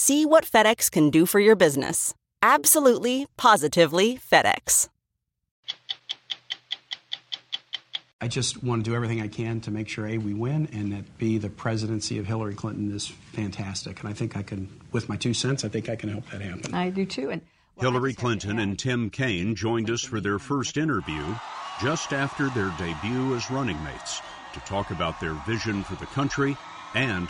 See what FedEx can do for your business. Absolutely, positively FedEx. I just want to do everything I can to make sure A, we win, and that B, the presidency of Hillary Clinton is fantastic. And I think I can, with my two cents, I think I can help that happen. I do too. And Hillary Clinton and Tim Kaine joined us for their first interview just after their debut as running mates to talk about their vision for the country and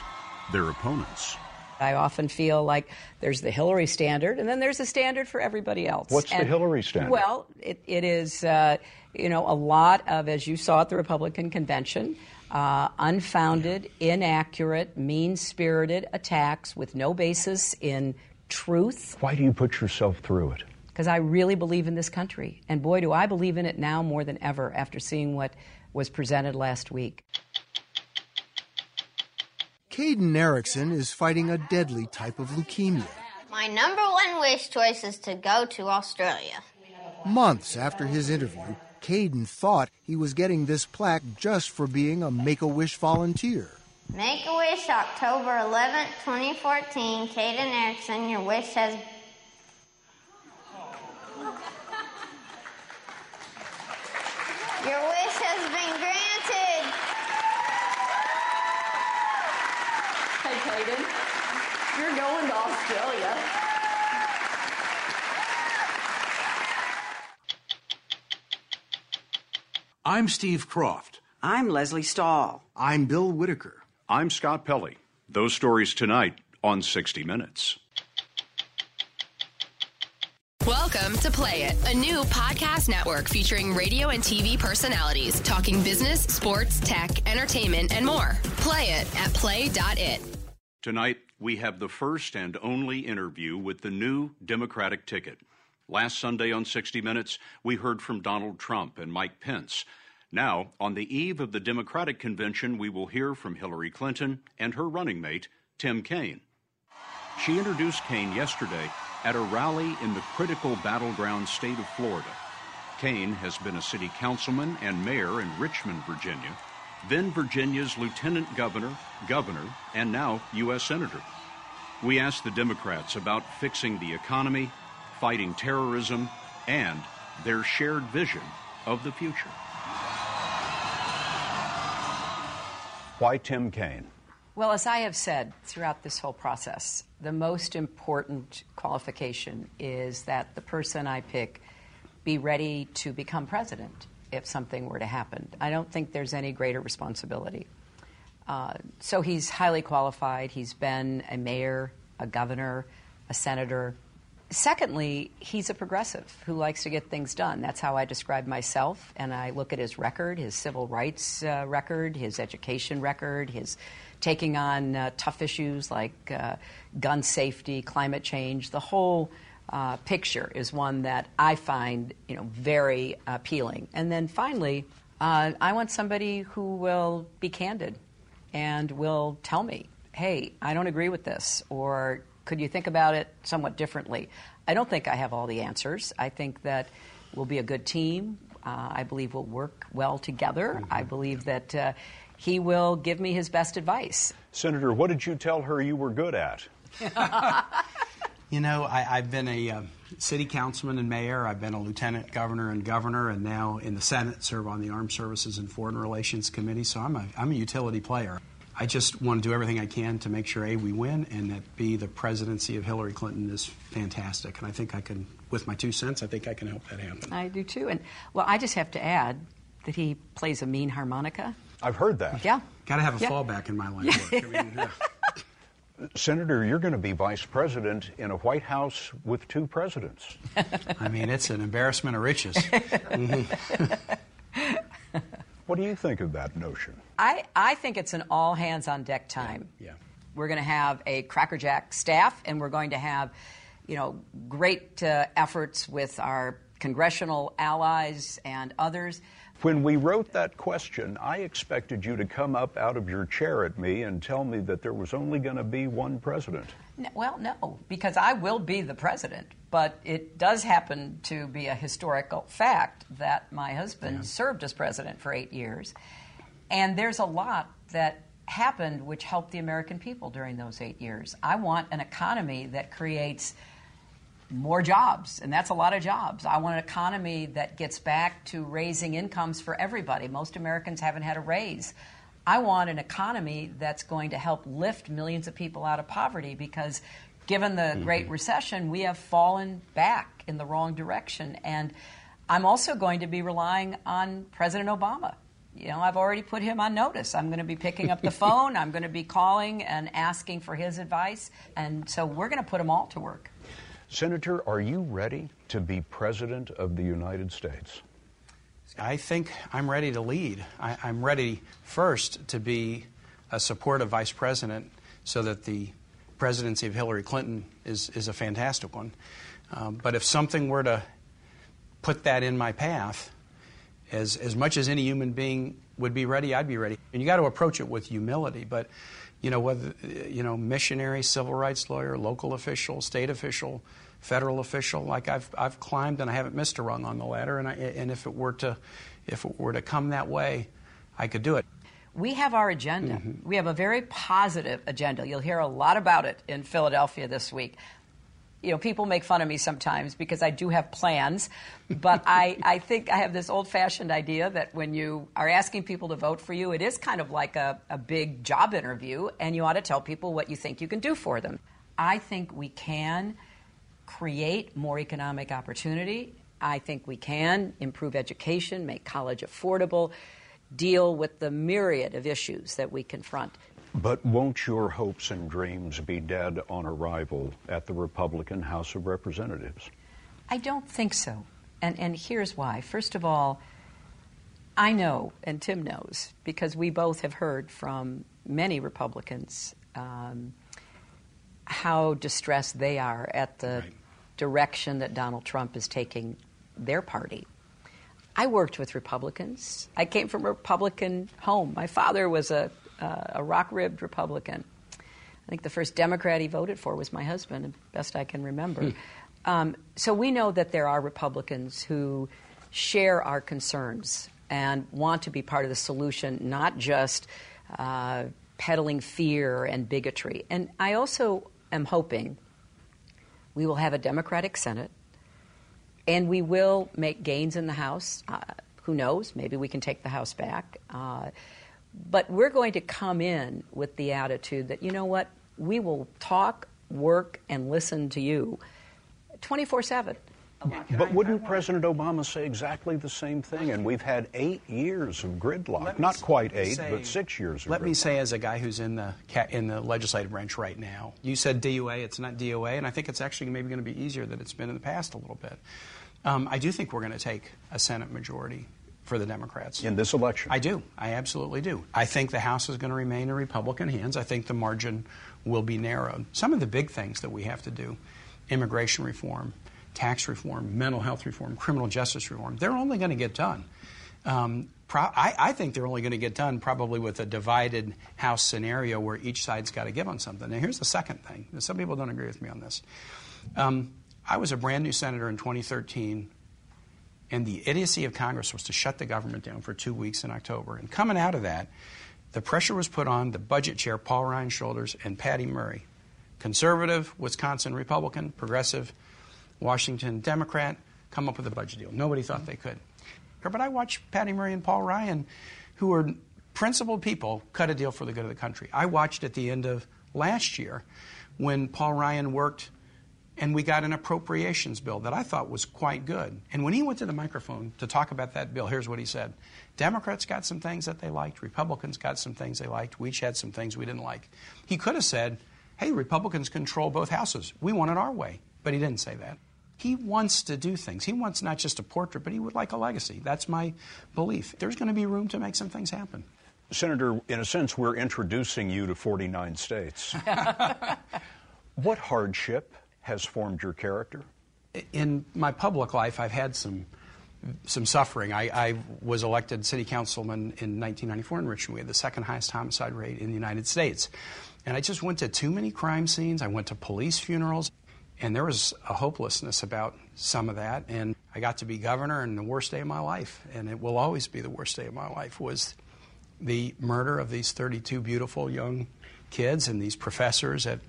their opponents. I often feel like there's the Hillary standard, and then there's a standard for everybody else. What's and, the Hillary standard? Well, it, it is, uh, you know, a lot of, as you saw at the Republican convention, uh, unfounded, inaccurate, mean spirited attacks with no basis in truth. Why do you put yourself through it? Because I really believe in this country. And boy, do I believe in it now more than ever after seeing what was presented last week. Caden Erickson is fighting a deadly type of leukemia. My number one wish choice is to go to Australia. Months after his interview, Caden thought he was getting this plaque just for being a Make a Wish volunteer. Make a Wish, October 11th, 2014. Caden Erickson, your wish has. Your wish has been granted. Hey, Caden, you're going to Australia. I'm Steve Kroft. I'm Lesley Stahl. I'm Bill Whitaker. I'm Scott Pelley. Those stories tonight on 60 Minutes. Welcome to Play It, a new podcast network featuring radio and TV personalities talking business, sports, tech, entertainment, and more. Play it at play.it. Tonight, we have the first and only interview with the new Democratic ticket. Last Sunday on 60 Minutes, we heard from Donald Trump and Mike Pence. Now, on the eve of the Democratic convention, we will hear from Hillary Clinton and her running mate, Tim Kaine. She introduced Kaine yesterday at a rally in the critical battleground state of Florida. Kaine has been a city councilman and mayor in Richmond, Virginia, then Virginia's lieutenant governor, governor, and now U.S. Senator. We asked the Democrats about fixing the economy, fighting terrorism, and their shared vision of the future. Why Tim Kaine? Well, as I have said throughout this whole process, the most important qualification is that the person I pick be ready to become president. If something were to happen. I don't think there's any greater responsibility. Uh, so he's highly qualified. He's been a mayor, a governor, a senator. Secondly, he's a progressive who likes to get things done. That's how I describe myself. And I look at his record, his civil rights uh, record, his education record, his taking on uh, tough issues like uh, gun safety, climate change. The whole uh, picture is one that I find, you know, very appealing. And then finally, uh, I want somebody who will be candid and will tell me, "Hey, I don't agree with this," or "Could you think about it somewhat differently?" I don't think I have all the answers. I think that we'll be a good team. Uh, I believe we'll work well together. Mm-hmm. I believe that uh, he will give me his best advice. Senator, what did you tell her you were good at? You know, I, have been a uh, city councilman and mayor. I've been a lieutenant governor and governor, and now in the Senate, serve on the Armed Services and Foreign Relations Committee. So I'm a, I'm a utility player. I just want to do everything I can to make sure A, we win, and that B, the presidency of Hillary Clinton is fantastic. And I think I can, with my two cents, I think I can help that happen. I do too. And well, I just have to add that he plays a mean harmonica. I've heard that. Yeah. Got to have a yeah. fallback in my line of work. I mean, Senator, you're going to be vice president in a White House with two presidents. I mean, it's an embarrassment of riches. Mm-hmm. what do you think of that notion? I, I think it's an all hands on deck time. Yeah. yeah. We're going to have a crackerjack staff, and we're going to have, you know, great uh, efforts with our congressional allies and others. When we wrote that question, I expected you to come up out of your chair at me and tell me that there was only going to be one president. No, well, no, because I will be the president, but it does happen to be a historical fact that my husband yeah. served as president for eight years. And there's a lot that happened which helped the American people during those eight years. I want an economy that creates more jobs, and that's a lot of jobs. I want an economy that gets back to raising incomes for everybody. Most Americans haven't had a raise. I want an economy that's going to help lift millions of people out of poverty because given the mm-hmm. Great Recession, we have fallen back in the wrong direction. And I'm also going to be relying on President Obama. You know, I've already put him on notice. I'm going to be picking up the phone, I'm going to be calling and asking for his advice. And so we're going to put them all to work. Senator, are you ready to be President of the United States? I think I'm ready to lead. I, am ready first to be a supportive vice president so that the presidency of Hillary Clinton is, is a fantastic one. Um, but if something were to put that in my path, as, as much as any human being would be ready, I'd be ready. And you got to approach it with humility. But you know, whether, you know, missionary, civil rights lawyer, local official, state official, federal official. Like I've, I've climbed and I haven't missed a rung on the ladder. And, I, and if it were to, if it were to come that way, I could do it. We have our agenda. Mm-hmm. We have a very positive agenda. You'll hear a lot about it in Philadelphia this week you know, people make fun of me sometimes because I do have plans, but I, I think I have this old fashioned idea that when you are asking people to vote for you, it is kind of like a, a big job interview, and you ought to tell people what you think you can do for them. I think we can create more economic opportunity. I think we can improve education, make college affordable, deal with the myriad of issues that we confront. But won't your hopes and dreams be dead on arrival at the Republican House of Representatives? I don't think so. And, and here's why. First of all, I know, and Tim knows, because we both have heard from many Republicans um, how distressed they are at the right. direction that Donald Trump is taking their party. I worked with Republicans. I came from a Republican home. My father was a uh, a rock ribbed Republican. I think the first Democrat he voted for was my husband, best I can remember. Hmm. Um, so we know that there are Republicans who share our concerns and want to be part of the solution, not just uh, peddling fear and bigotry. And I also am hoping we will have a Democratic Senate and we will make gains in the House. Uh, who knows? Maybe we can take the House back. Uh, but we're going to come in with the attitude that, you know what, we will talk, work, and listen to you 24 7. But wouldn't President Obama say exactly the same thing? And we've had eight years of gridlock. Not quite eight, say, but six years of Let gridlock. me say, as a guy who's in the in the legislative branch right now, you said DOA, It's not DOA, and I think it's actually maybe going to be easier than it's been in the past a little bit. Um, I do think we're going to take a Senate majority for the Democrats in this election. I do. I absolutely do. I think the House is going to remain in Republican hands. I think the margin will be narrowed. Some of the big things that we have to do, immigration reform, tax reform, mental health reform, criminal justice reform, they're only going to get done. Um, pro- I, I, think they're only going to get done probably with a divided House scenario where each side's got to give on something. Now, here's the second thing. Some people don't agree with me on this. Um, I was a brand new senator in 2013, and the idiocy of Congress was to shut the government down for two weeks in October. And coming out of that, the pressure was put on the budget chair, Paul Ryan's shoulders, and Patty Murray, conservative, Wisconsin Republican, progressive, Washington Democrat, come up with a budget deal. Nobody thought they could. But I watched Patty Murray and Paul Ryan, who are principled people, cut a deal for the good of the country. I watched at the end of last year when Paul Ryan worked and we got an appropriations bill that I thought was quite good. And when he went to the microphone to talk about that bill, here's what he said Democrats got some things that they liked, Republicans got some things they liked, we each had some things we didn't like. He could have said, hey, Republicans control both houses. We want it our way. But he didn't say that. He wants to do things. He wants not just a portrait, but he would like a legacy. That's my belief. There's going to be room to make some things happen. Senator, in a sense, we're introducing you to 49 states. what hardship has formed your character? In my public life, I've had some some suffering. I, I, was elected city councilman in 1994 in Richmond. We had the second highest homicide rate in the United States. And I just went to too many crime scenes. I went to police funerals. And there was a hopelessness about some of that. And I got to be governor, and the worst day of my life, and it will always be the worst day of my life, was the murder of these 32 beautiful young kids and these professors at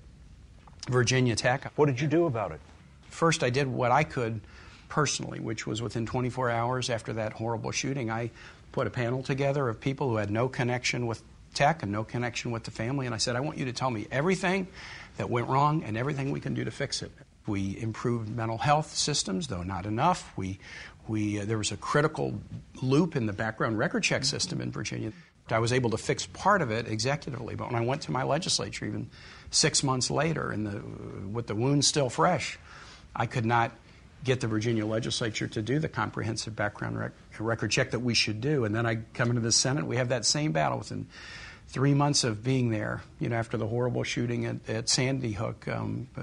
Virginia Tech. What did you do about it? First, I did what I could personally, which was within 24 hours after that horrible shooting, I put a panel together of people who had no connection with tech and no connection with the family. And I said, I want you to tell me everything that went wrong and everything we can do to fix it. We improved mental health systems, though not enough. We, we, uh, there was a critical loop in the background record check system in Virginia. I was able to fix part of it executively, but when I went to my legislature, even six months later, and the, with the wound still fresh, I could not get the Virginia legislature to do the comprehensive background rec- record check that we should do. And then I come into the Senate, we have that same battle within three months of being there, you know, after the horrible shooting at, at Sandy Hook, um, uh,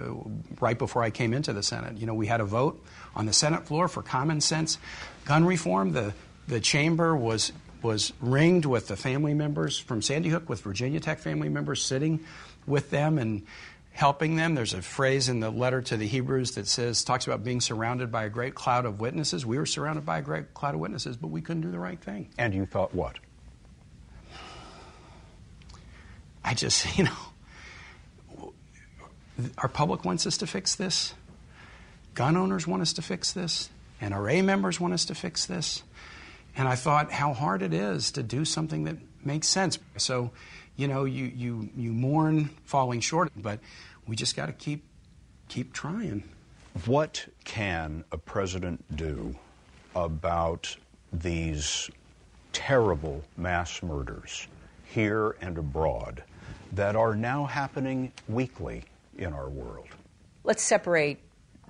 right before I came into the Senate. You know, we had a vote on the Senate floor for common sense gun reform. The, the chamber was was ringed with the family members from Sandy Hook, with Virginia Tech family members sitting with them and helping them. There's a phrase in the letter to the Hebrews that says, talks about being surrounded by a great cloud of witnesses. We were surrounded by a great cloud of witnesses, but we couldn't do the right thing. And you thought what? I just, you know, our public wants us to fix this. Gun owners want us to fix this. NRA members want us to fix this. And I thought how hard it is to do something that makes sense. So, you know, you, you, you mourn falling short, but we just got to keep, keep trying. What can a president do about these terrible mass murders here and abroad that are now happening weekly in our world? Let's separate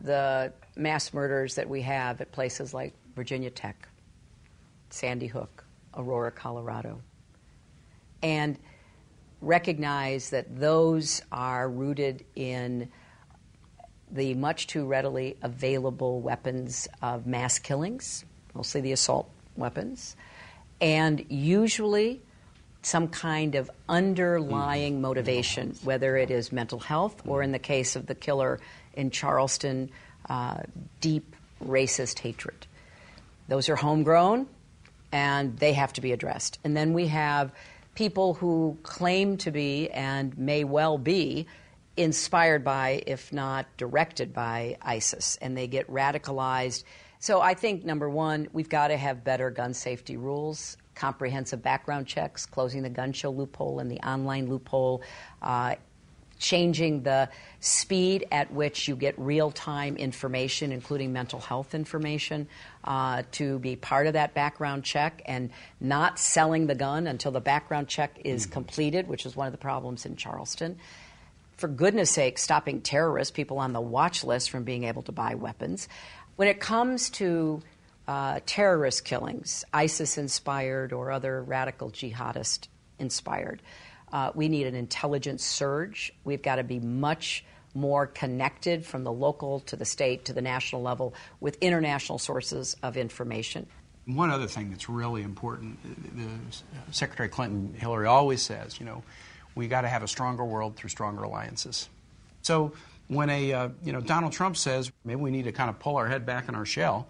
the mass murders that we have at places like Virginia Tech, Sandy Hook, Aurora, Colorado, and recognize that those are rooted in the much too readily available weapons of mass killings, mostly the assault weapons, and usually some kind of underlying mm-hmm. motivation, whether it is mental health or, in the case of the killer in Charleston, uh, deep racist hatred. Those are homegrown and they have to be addressed. And then we have people who claim to be and may well be inspired by, if not directed by, ISIS, and they get radicalized. So I think, number one, we've got to have better gun safety rules, comprehensive background checks, closing the gun show loophole and the online loophole. Uh, changing the speed at which you get real time information, including mental health information, uh, to be part of that background check and not selling the gun until the background check is mm-hmm. completed, which is one of the problems in Charleston. For goodness sake, stopping terrorists, people on the watch list, from being able to buy weapons. When it comes to uh, terrorist killings, ISIS inspired or other radical jihadist inspired, uh, we need an intelligence surge. We've got to be much more connected from the local to the state to the national level with international sources of information. One other thing that's really important, the Secretary Clinton, Hillary always says, you know, we got to have a stronger world through stronger alliances. So when a uh, you know Donald Trump says maybe we need to kind of pull our head back in our shell,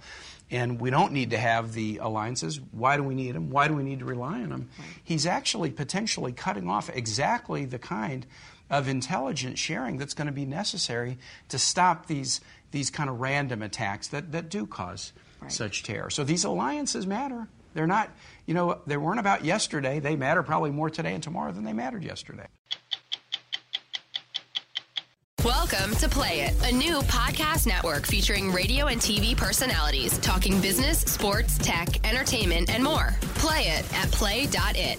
and we don't need to have the alliances. Why do we need them? Why do we need to rely on them? Right. He's actually potentially cutting off exactly the kind of intelligence sharing that's going to be necessary to stop these these kind of random attacks that, that do cause right. such terror. So these alliances matter. They're not, you know, they weren't about yesterday. They matter probably more today and tomorrow than they mattered yesterday. Welcome to Play It, a new podcast network featuring radio and TV personalities talking business, sports, tech, entertainment, and more. Play it at play.it.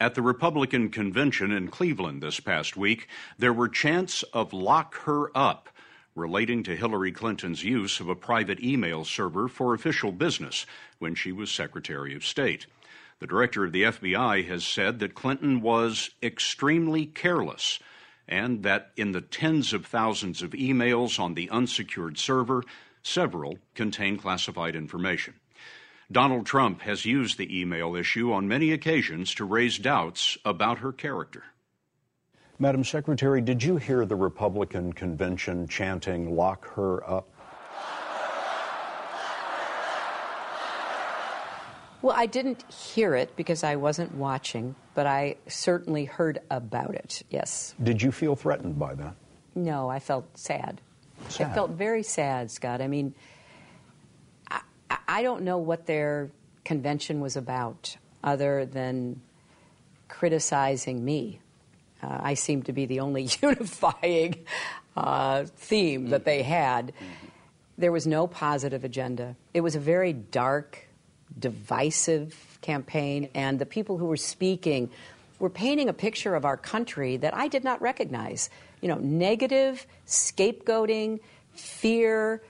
At the Republican convention in Cleveland this past week, there were chants of lock her up relating to Hillary Clinton's use of a private email server for official business when she was Secretary of State. The director of the FBI has said that Clinton was extremely careless and that in the tens of thousands of emails on the unsecured server, several contain classified information. Donald Trump has used the email issue on many occasions to raise doubts about her character. Madam Secretary, did you hear the Republican convention chanting, lock her up? Well, I didn't hear it because I wasn't watching, but I certainly heard about it, yes. Did you feel threatened by that? No, I felt sad. sad. I felt very sad, Scott. I mean, I don't know what their convention was about other than criticizing me. Uh, I seem to be the only unifying uh, theme that they had. There was no positive agenda. It was a very dark, divisive campaign, and the people who were speaking were painting a picture of our country that I did not recognize. You know, negative, scapegoating, fear,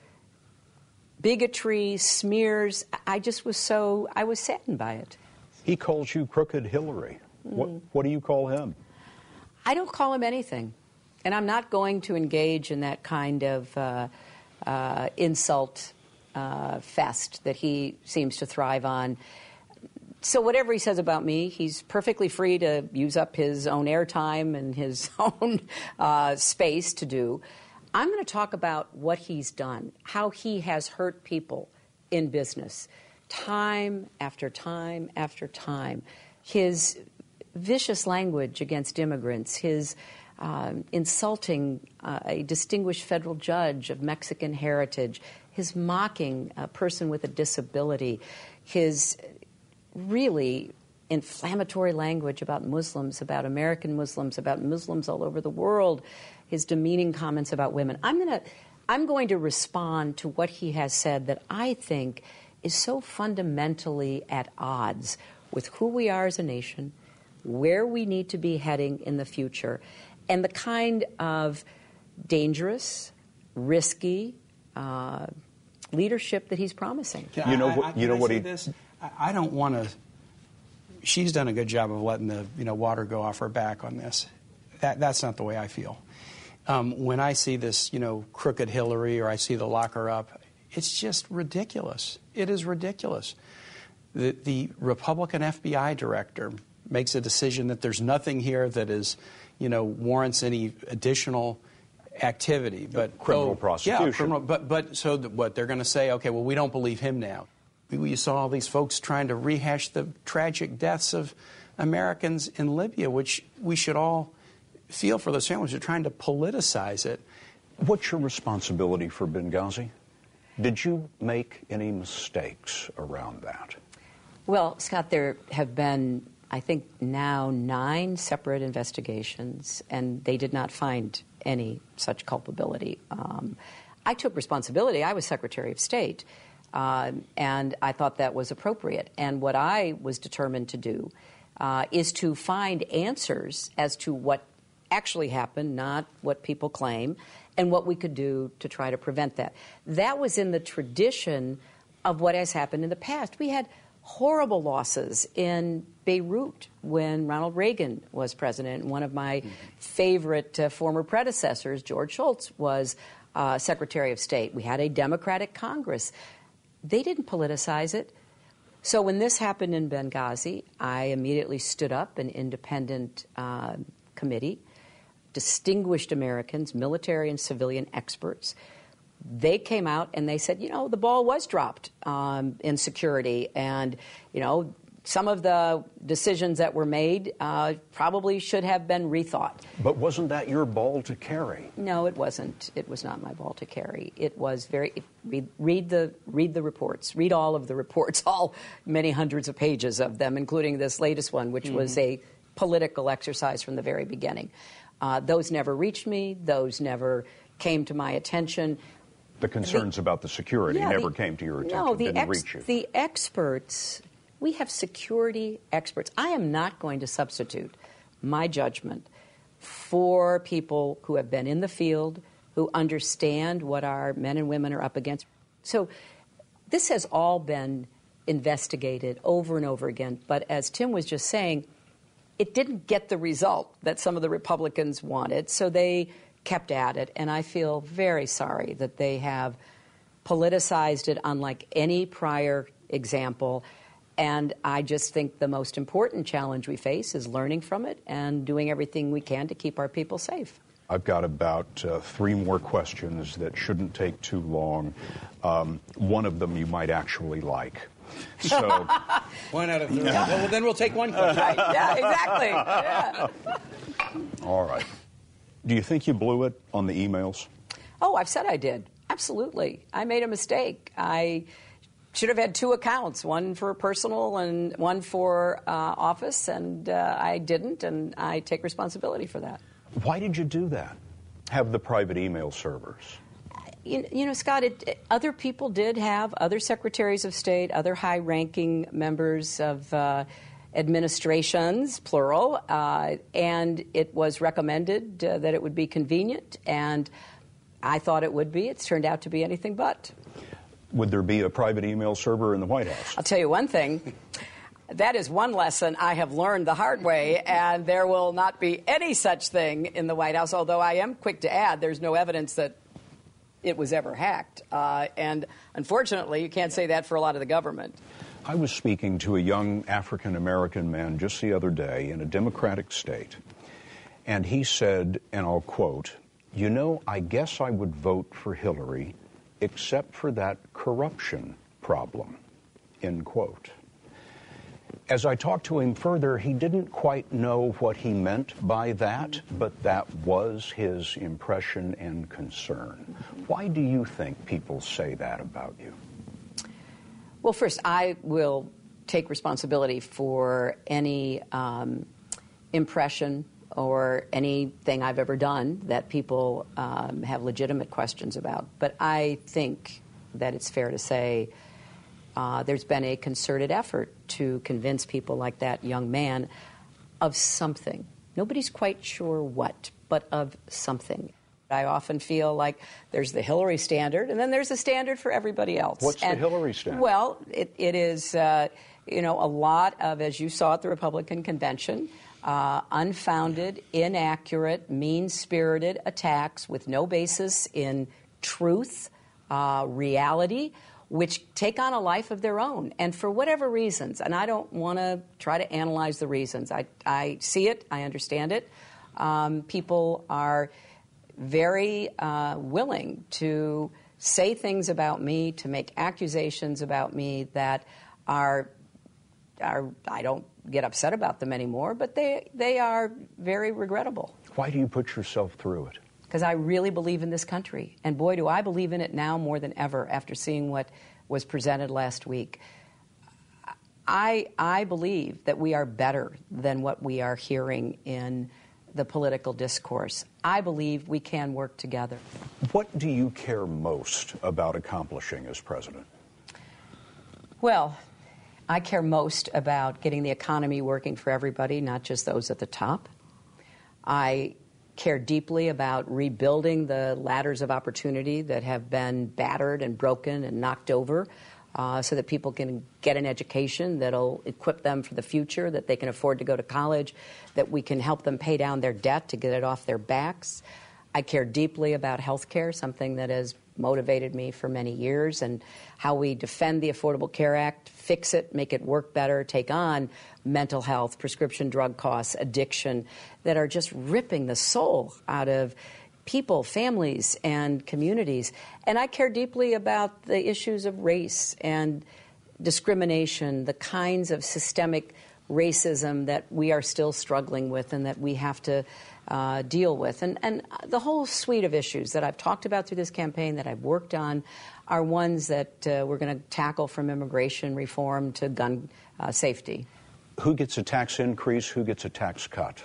bigotry, smears. I just was so, I was saddened by it. He calls you Crooked Hillary. Mm. What, what do you call him? I don't call him anything. And I'm not going to engage in that kind of uh, uh, insult uh, fest that he seems to thrive on. So, whatever he says about me, he's perfectly free to use up his own airtime and his own uh, space to do. I'm going to talk about what he's done, how he has hurt people in business, time after time after time. His vicious language against immigrants, his um, insulting uh, a distinguished federal judge of Mexican heritage, his mocking a person with a disability, his really inflammatory language about Muslims, about American Muslims, about Muslims all over the world, his demeaning comments about women. I'm going to I'm going to respond to what he has said that I think is so fundamentally at odds with who we are as a nation, where we need to be heading in the future, and the kind of dangerous, risky uh, leadership that he's promising. You know what? You know what he. This? I don't want to. She's done a good job of letting the you know water go off her back on this. That that's not the way I feel. Um, when I see this, you know, crooked Hillary or I see the locker up, it's just ridiculous. It is ridiculous. The, the Republican FBI director makes a decision that there's nothing here that is, you know, warrants any additional activity. But oh, criminal oh, prosecution. Yeah, criminal. But but so what they're going to say? Okay, well, we don't believe him now. We saw all these folks trying to rehash the tragic deaths of Americans in Libya, which we should all feel for those families. They're trying to politicize it. What's your responsibility for Benghazi? Did you make any mistakes around that? Well, Scott, there have been I think now nine separate investigations, and they did not find any such culpability. Um, I took responsibility. I was Secretary of State, uh, and I thought that was appropriate. And what I was determined to do uh, is to find answers as to what actually happened, not what people claim, and what we could do to try to prevent that. That was in the tradition of what has happened in the past. We had horrible losses in Beirut when Ronald Reagan was president. One of my favorite uh, former predecessors, George Shultz, was uh, Secretary of State. We had a Democratic Congress. They didn't politicize it. So when this happened in Benghazi, I immediately stood up an independent uh, committee, distinguished Americans, military and civilian experts. They came out and they said, you know, the ball was dropped um, in security, and you know, some of the decisions that were made uh, probably should have been rethought. But wasn't that your ball to carry? No, it wasn't. It was not my ball to carry. It was very read, read the read the reports. Read all of the reports, all many hundreds of pages of them, including this latest one, which mm-hmm. was a political exercise from the very beginning. Uh, those never reached me. Those never came to my attention. The concerns the, about the security yeah, never the, came to your attention. No, the, didn't ex, reach you. the experts we have security experts. I am not going to substitute my judgment for people who have been in the field, who understand what our men and women are up against. So this has all been investigated over and over again. But as Tim was just saying, it didn't get the result that some of the Republicans wanted, so they kept at it. And I feel very sorry that they have politicized it unlike any prior example. And I just think the most important challenge we face is learning from it and doing everything we can to keep our people safe. I've got about uh, three more questions that shouldn't take too long. Um, one of them you might actually like. So, one out of three. Yeah. Well, then we'll take one question. Right. Yeah, exactly. Yeah. All right. Do you think you blew it on the emails? Oh, I've said I did. Absolutely. I made a mistake. I should have had two accounts, one for personal and one for uh, office, and uh, I didn't, and I take responsibility for that. Why did you do that? Have the private email servers? You, you know, Scott, it, it, other people did have, other secretaries of state, other high ranking members of uh, administrations, plural, uh, and it was recommended uh, that it would be convenient, and I thought it would be. It's turned out to be anything but would there be a private email server in the White House? I'll tell you one thing. That is one lesson I have learned the hard way, and there will not be any such thing in the White House, although I am quick to add there's no evidence that it was ever hacked. Uh, and unfortunately, you can't say that for a lot of the government. I was speaking to a young African American man just the other day in a Democratic state, and he said, and I'll quote, You know, I guess I would vote for Hillary except for that corruption problem, end quote. As I talked to him further, he didn't quite know what he meant by that, but that was his impression and concern. Why do you think people say that about you? Well, first, I will take responsibility for any um, impression or anything I've ever done that people um, have legitimate questions about. But I think that it's fair to say uh, there's been a concerted effort to convince people like that young man of something. Nobody's quite sure what, but of something. I often feel like there's the Hillary standard, and then there's a standard for everybody else. What's and, the Hillary standard? Well, it, it is, uh, you know, a lot of, as you saw at the Republican convention, uh, unfounded, inaccurate, mean spirited attacks with no basis in truth, uh, reality, which take on a life of their own. And for whatever reasons, and I don't want to try to analyze the reasons, I, I see it, I understand it. Um, people are very uh, willing to say things about me, to make accusations about me that are, are I don't get upset about them anymore, but they, they are very regrettable. Why do you put yourself through it? Because I really believe in this country. And boy, do I believe in it now more than ever after seeing what was presented last week. I, I believe that we are better than what we are hearing in the political discourse. I believe we can work together. What do you care most about accomplishing as president? Well, I care most about getting the economy working for everybody, not just those at the top. I care deeply about rebuilding the ladders of opportunity that have been battered and broken and knocked over uh, so that people can get an education that'll equip them for the future, that they can afford to go to college, that we can help them pay down their debt to get it off their backs. I care deeply about health care, something that has motivated me for many years, and how we defend the Affordable Care Act, fix it, make it work better, take on mental health, prescription drug costs, addiction that are just ripping the soul out of people, families, and communities. And I care deeply about the issues of race and discrimination, the kinds of systemic racism that we are still struggling with and that we have to uh, deal with. And, and the whole suite of issues that I've talked about through this campaign, that I've worked on, are ones that uh, we're going to tackle from immigration reform to gun uh, safety. Who gets a tax increase? Who gets a tax cut?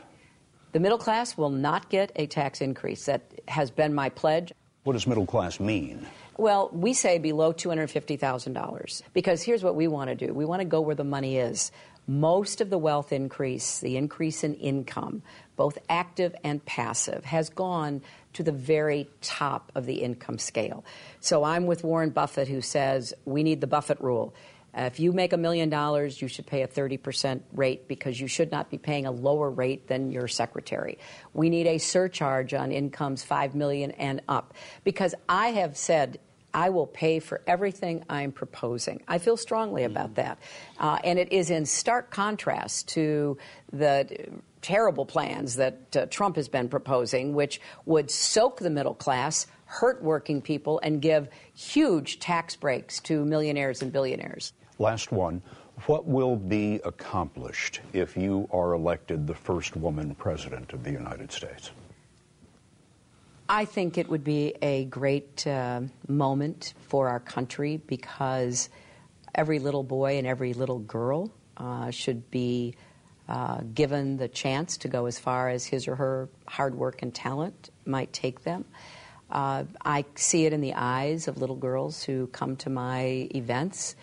The middle class will not get a tax increase. That has been my pledge. What does middle class mean? Well, we say below $250,000 because here's what we want to do we want to go where the money is. Most of the wealth increase, the increase in income, both active and passive, has gone to the very top of the income scale. So I'm with Warren Buffett, who says we need the Buffett rule. Uh, if you make a million dollars, you should pay a 30% rate because you should not be paying a lower rate than your secretary. We need a surcharge on incomes 5 million and up because I have said I will pay for everything I'm proposing. I feel strongly about mm. that. Uh, and it is in stark contrast to the terrible plans that uh, Trump has been proposing, which would soak the middle class, hurt working people, and give huge tax breaks to millionaires and billionaires. Last one. What will be accomplished if you are elected the first woman president of the United States? I think it would be a great uh, moment for our country because every little boy and every little girl uh, should be uh, given the chance to go as far as his or her hard work and talent might take them. Uh, I see it in the eyes of little girls who come to my events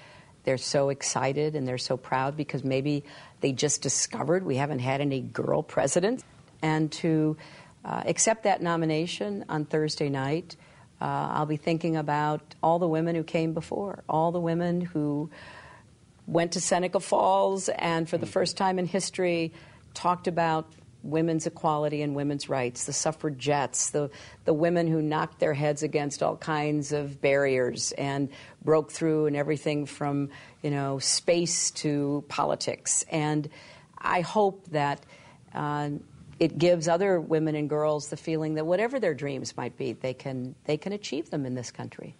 they're so excited and they're so proud because maybe they just discovered we haven't had any girl president. And to uh, accept that nomination on Thursday night, uh, I'll be thinking about all the women who came before, all the women who went to Seneca Falls and for the first time in history talked about women's equality and women's rights, the suffragettes, the, the women who knocked their heads against all kinds of barriers and broke through and everything from, you know, space to politics. And I hope that uh, it gives other women and girls the feeling that whatever their dreams might be, they can, they can achieve them in this country.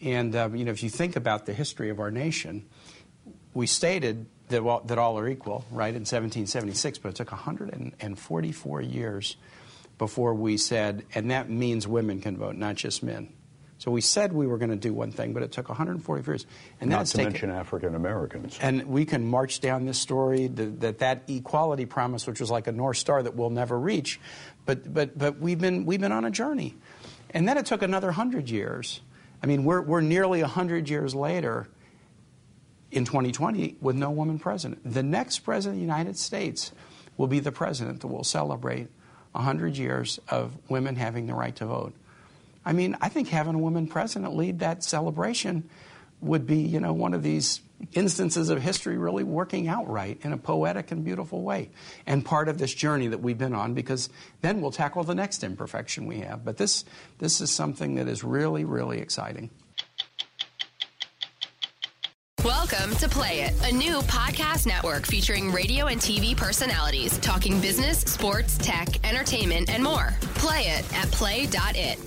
And, uh, you know, if you think about the history of our nation, we stated that, well, that all are equal, right, in 1776, but it took 144 years before we said, and that means women can vote, not just men. So we said we were going to do one thing, but it took 140 years. And Not to taken, mention African Americans. And we can march down this story that, that that equality promise, which was like a north star that we'll never reach, but but but we've been we've been on a journey, and then it took another hundred years. I mean, we're we're nearly hundred years later, in 2020 with no woman president. The next president of the United States will be the president that will celebrate 100 years of women having the right to vote. I mean, I think having a woman president lead that celebration would be, you know, one of these instances of history really working out right in a poetic and beautiful way. And part of this journey that we've been on because then we'll tackle the next imperfection we have. But this this is something that is really really exciting. Welcome to Play It, a new podcast network featuring radio and TV personalities talking business, sports, tech, entertainment, and more. Play it at play.it.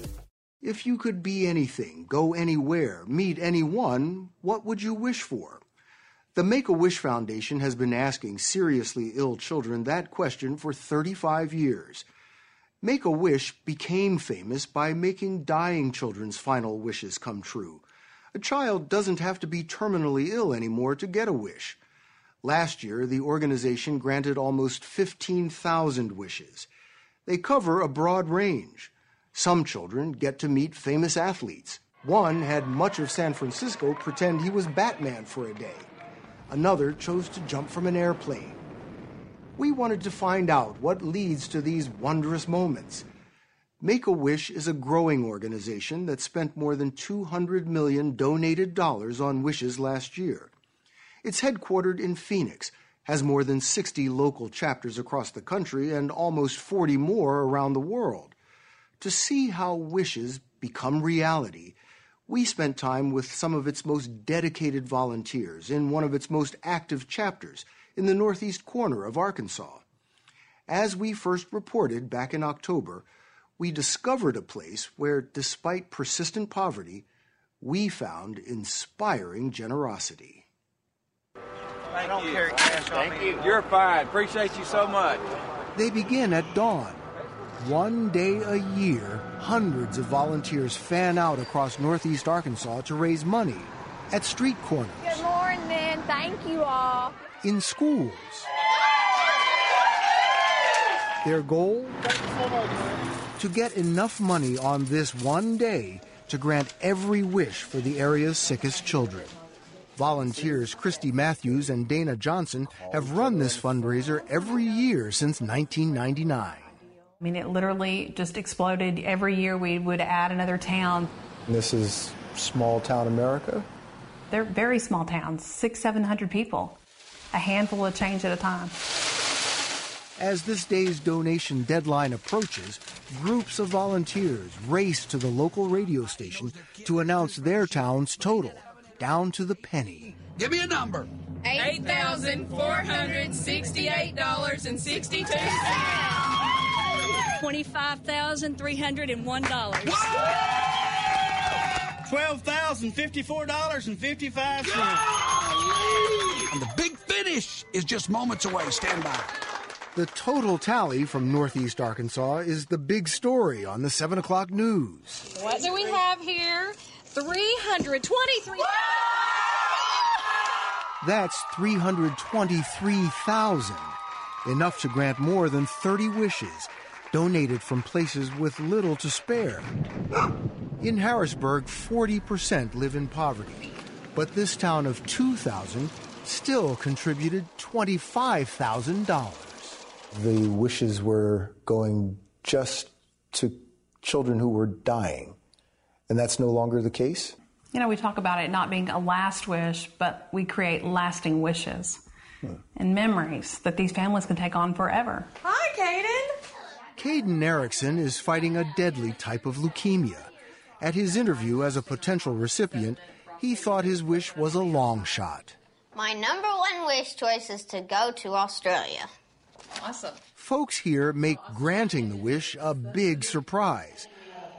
If you could be anything, go anywhere, meet anyone, what would you wish for? The Make a Wish Foundation has been asking seriously ill children that question for 35 years. Make a Wish became famous by making dying children's final wishes come true. A child doesn't have to be terminally ill anymore to get a wish. Last year, the organization granted almost 15,000 wishes. They cover a broad range. Some children get to meet famous athletes. One had much of San Francisco pretend he was Batman for a day. Another chose to jump from an airplane. We wanted to find out what leads to these wondrous moments. Make a Wish is a growing organization that spent more than 200 million donated dollars on wishes last year. It's headquartered in Phoenix, has more than 60 local chapters across the country, and almost 40 more around the world. To see how wishes become reality, we spent time with some of its most dedicated volunteers in one of its most active chapters in the northeast corner of Arkansas. As we first reported back in October, we discovered a place where, despite persistent poverty, we found inspiring generosity. I don't carry cash on Thank me. you. You're fine. Appreciate you so much. They begin at dawn. One day a year, hundreds of volunteers fan out across northeast Arkansas to raise money at street corners. Good morning. Thank you all. In schools. Their goal? To get enough money on this one day to grant every wish for the area's sickest children. Volunteers Christy Matthews and Dana Johnson have run this fundraiser every year since 1999. I mean, it literally just exploded. Every year we would add another town. This is small town America? They're very small towns, six, seven hundred people, a handful of change at a time. As this day's donation deadline approaches, groups of volunteers race to the local radio station to announce their town's total down to the penny. Give me a number. $8,468.62. $25,301. $12,054.55. And the big finish is just moments away. Stand by. The total tally from Northeast Arkansas is the big story on the 7 o'clock news. What do we have here? 323. That's 323,000. Enough to grant more than 30 wishes, donated from places with little to spare. In Harrisburg, 40% live in poverty, but this town of 2,000 still contributed $25,000. The wishes were going just to children who were dying and that's no longer the case? You know, we talk about it not being a last wish, but we create lasting wishes hmm. and memories that these families can take on forever. Hi, Caden. Caden Erickson is fighting a deadly type of leukemia. At his interview as a potential recipient, he thought his wish was a long shot. My number one wish choice is to go to Australia. Awesome. Folks here make granting the wish a big surprise.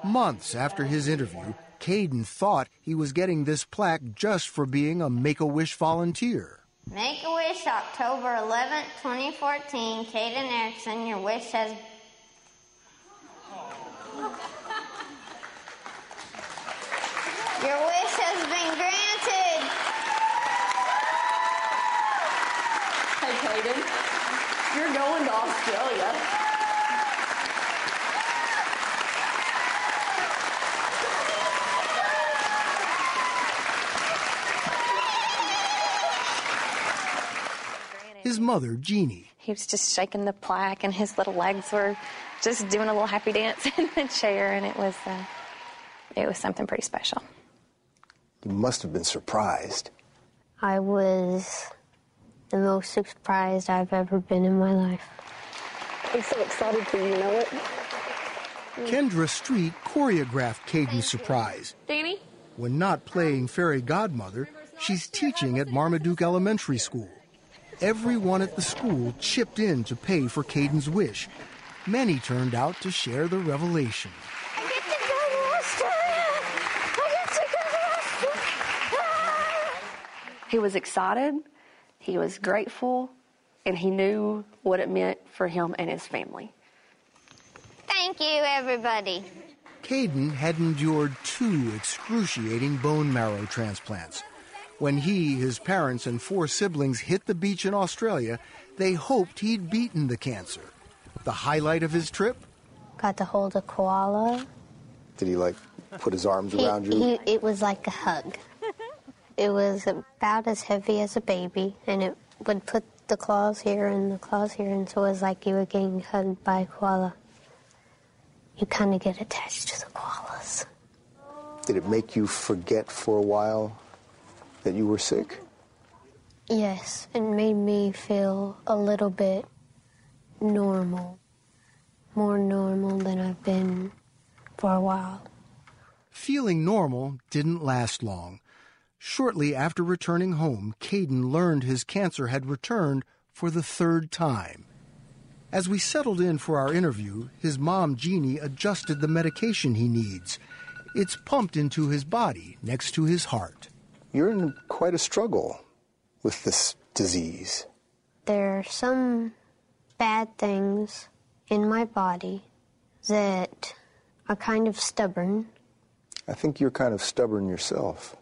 Months after his interview, Caden thought he was getting this plaque just for being a Make a Wish volunteer. Make a Wish, October 11th, 2014. Caden Erickson, your wish has. Your wish has been granted. Hey, Caden, you're going to Australia. his mother, Jeannie. He was just shaking the plaque, and his little legs were just doing a little happy dance in the chair, and it was, uh, it was something pretty special. You must have been surprised. I was the most surprised I've ever been in my life. I'm so excited for you, you know it? Kendra Street choreographed Caden's surprise. Danny? When not playing fairy godmother, she's teaching at Marmaduke Elementary School. Everyone at the school chipped in to pay for Caden's wish. Many turned out to share the revelation. I get to go to Australia! I get to go to Australia! He was excited, he was grateful, and he knew what it meant for him and his family. Thank you, everybody. Caden had endured two excruciating bone marrow transplants. When he, his parents, and four siblings hit the beach in Australia, they hoped he'd beaten the cancer. The highlight of his trip? Got to hold a koala. Did he like put his arms He- around you? he- it was like a hug. It was about as heavy as a baby, and it would put the claws here and the claws here, and so it was like you were getting hugged by a koala. You kind of get attached to the koalas. Did it make you forget for a while that you were sick? Yes, it made me feel a little bit normal. More normal than I've been for a while. Feeling normal didn't last long. Shortly after returning home, Caden learned his cancer had returned for the third time. As we settled in for our interview, his mom, Jeannie, adjusted the medication he needs. It's pumped into his body next to his heart. You're in quite a struggle with this disease. There are some bad things in my body that are kind of stubborn. I think you're kind of stubborn yourself.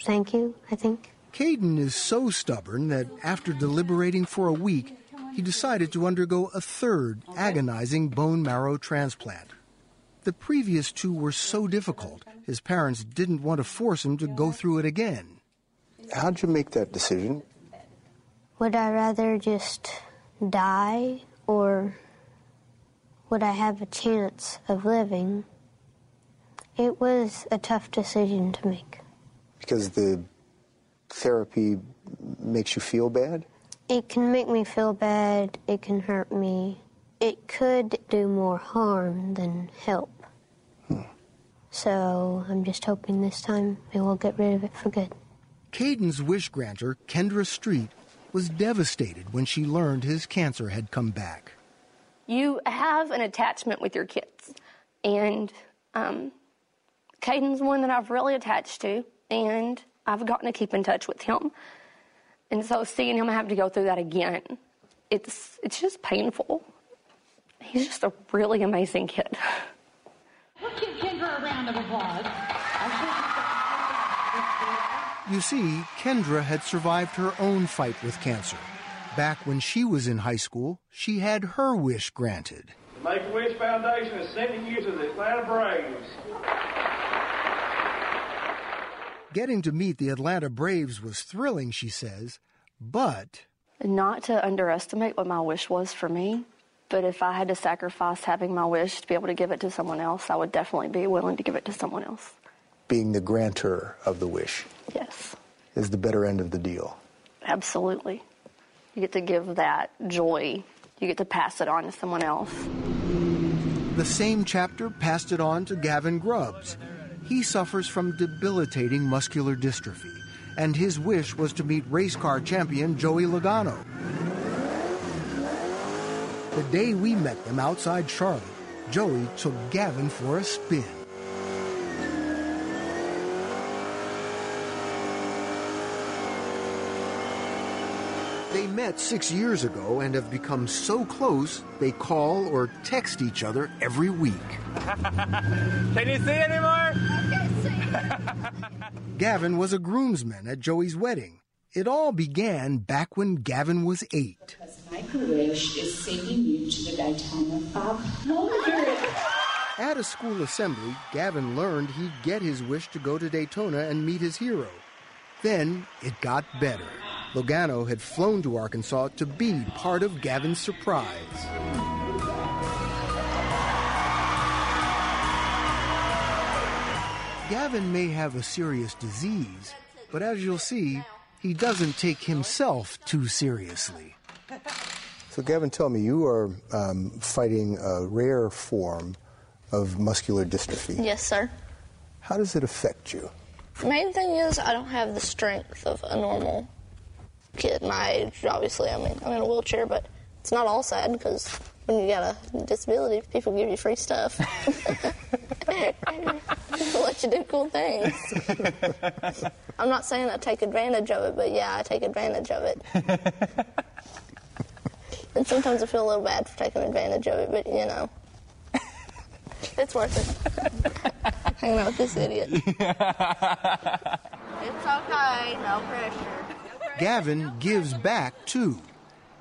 Thank you, I think. Caden is so stubborn that after deliberating for a week, he decided to undergo a third agonizing bone marrow transplant. The previous two were so difficult, his parents didn't want to force him to go through it again. How'd you make that decision? Would I rather just die or would I have a chance of living? It was a tough decision to make. Because the therapy makes you feel bad? It can make me feel bad, it can hurt me. It could do more harm than help. So I'm just hoping this time it will get rid of it for good. Caden's wish granter, Kendra Street, was devastated when she learned his cancer had come back. you have an attachment with your kids. And um, Caden's one that I've really attached to, and I've gotten to keep in touch with him. And so seeing him have to go through that again, it's it's just painful. He's just a really amazing kid. Let's give Kendra a round of applause. You see, Kendra had survived her own fight with cancer. Back when she was in high school, she had her wish granted. The Make-A-Wish Foundation is sending you to the Atlanta Braves. Getting to meet the Atlanta Braves was thrilling, she says, but Not to underestimate what my wish was for me, but if I had to sacrifice having my wish to be able to give it to someone else, I would definitely be willing to give it to someone else. Being the grantor of the wish Yes, is the better end of the deal. absolutely. You get to give that joy. You get to pass it on to someone else. the same chapter passed it on to Gavin Grubbs. He suffers from debilitating muscular dystrophy, and his wish was to meet race car champion Joey Logano. The day we met them outside Charlotte, Joey took Gavin for a spin. They met six years ago and have become so close they call or text each other every week. Can you see anymore? Gavin was a groomsman at Joey's wedding. It all began back when Gavin was eight. Wish is sending you to the Daytona 500. At a school assembly, Gavin learned he'd get his wish to go to Daytona and meet his hero. Then it got better. Logano had flown to Arkansas to be part of Gavin's surprise. Gavin may have a serious disease, but as you'll see, he doesn't take himself too seriously. So, Gavin, tell me, you are um, fighting a rare form of muscular dystrophy. Yes, sir. How does it affect you? The main thing is I don't have the strength of a normal kid my age. Obviously, I mean I'm in a wheelchair, but it's not all sad because when you got a disability, people give you free stuff. People let you do cool things. I'm not saying I take advantage of it, but yeah, I take advantage of it. and sometimes I feel a little bad for taking advantage of it, but you know, it's worth it. Hanging out with this idiot. It's okay, no pressure. Gavin gives back too.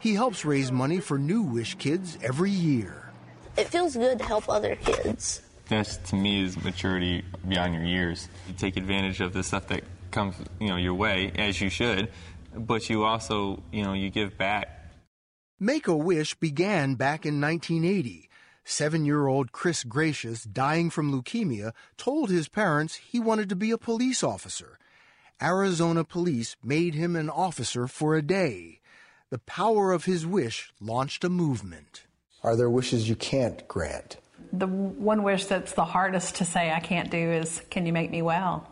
He helps raise money for New Wish kids every year. It feels good to help other kids. This to me is maturity beyond your years. You take advantage of the stuff that comes, you know, your way as you should, but you also, you know, you give back. Make a Wish began back in 1980. Seven year old Chris Greicius, dying from leukemia, told his parents he wanted to be a police officer. Arizona police made him an officer for a day. The power of his wish launched a movement. Are there wishes you can't grant? The one wish that's the hardest to say I can't do is, can you make me well?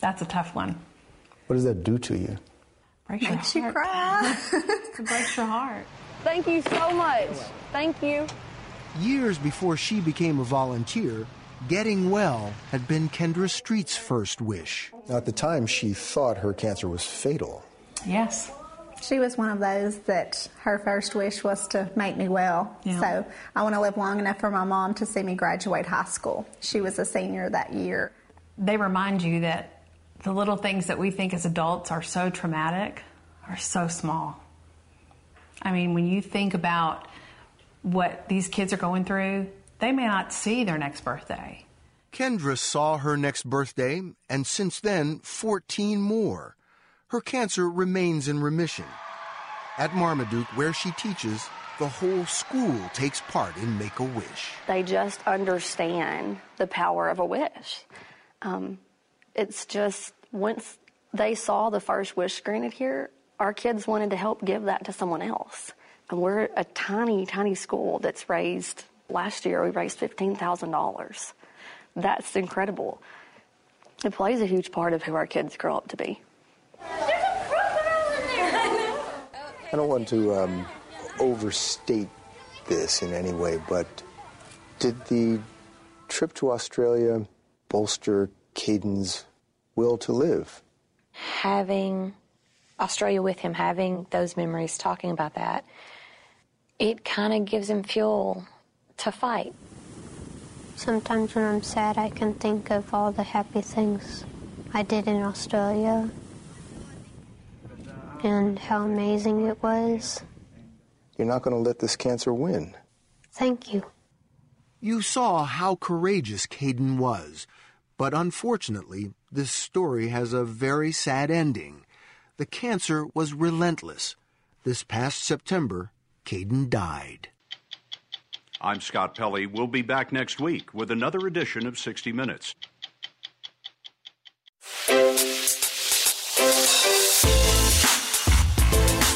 That's a tough one. What does that do to you? Breaks Makes your you heart. cry. it breaks your heart. Thank you so much. Thank you. Years before she became a volunteer, getting well had been Kendra Street's first wish. Now, at the time, she thought her cancer was fatal. Yes. She was one of those that her first wish was to make me well. Yeah. So I want to live long enough for my mom to see me graduate high school. She was a senior that year. They remind you that the little things that we think as adults are so traumatic are so small. I mean, when you think about what these kids are going through, they may not see their next birthday. Kendra saw her next birthday, and since then, 14 more. Her cancer remains in remission. At Marmaduke, where she teaches, the whole school takes part in Make a Wish. They just understand the power of a wish. Um, it's just once they saw the first wish granted here, our kids wanted to help give that to someone else. And we're a tiny, tiny school that's raised, last year we raised $15,000. That's incredible. It plays a huge part of who our kids grow up to be. I don't want to um, overstate this in any way, but did the trip to Australia bolster Caden's will to live? Having Australia with him, having those memories, talking about that, it kind of gives him fuel to fight. Sometimes when I'm sad, I can think of all the happy things I did in Australia and how amazing it was. You're not going to let this cancer win. Thank you. You saw how courageous Caden was, but unfortunately, this story has a very sad ending. The cancer was relentless. This past September, Caden died. I'm Scott Pelley. We'll be back next week with another edition of 60 Minutes.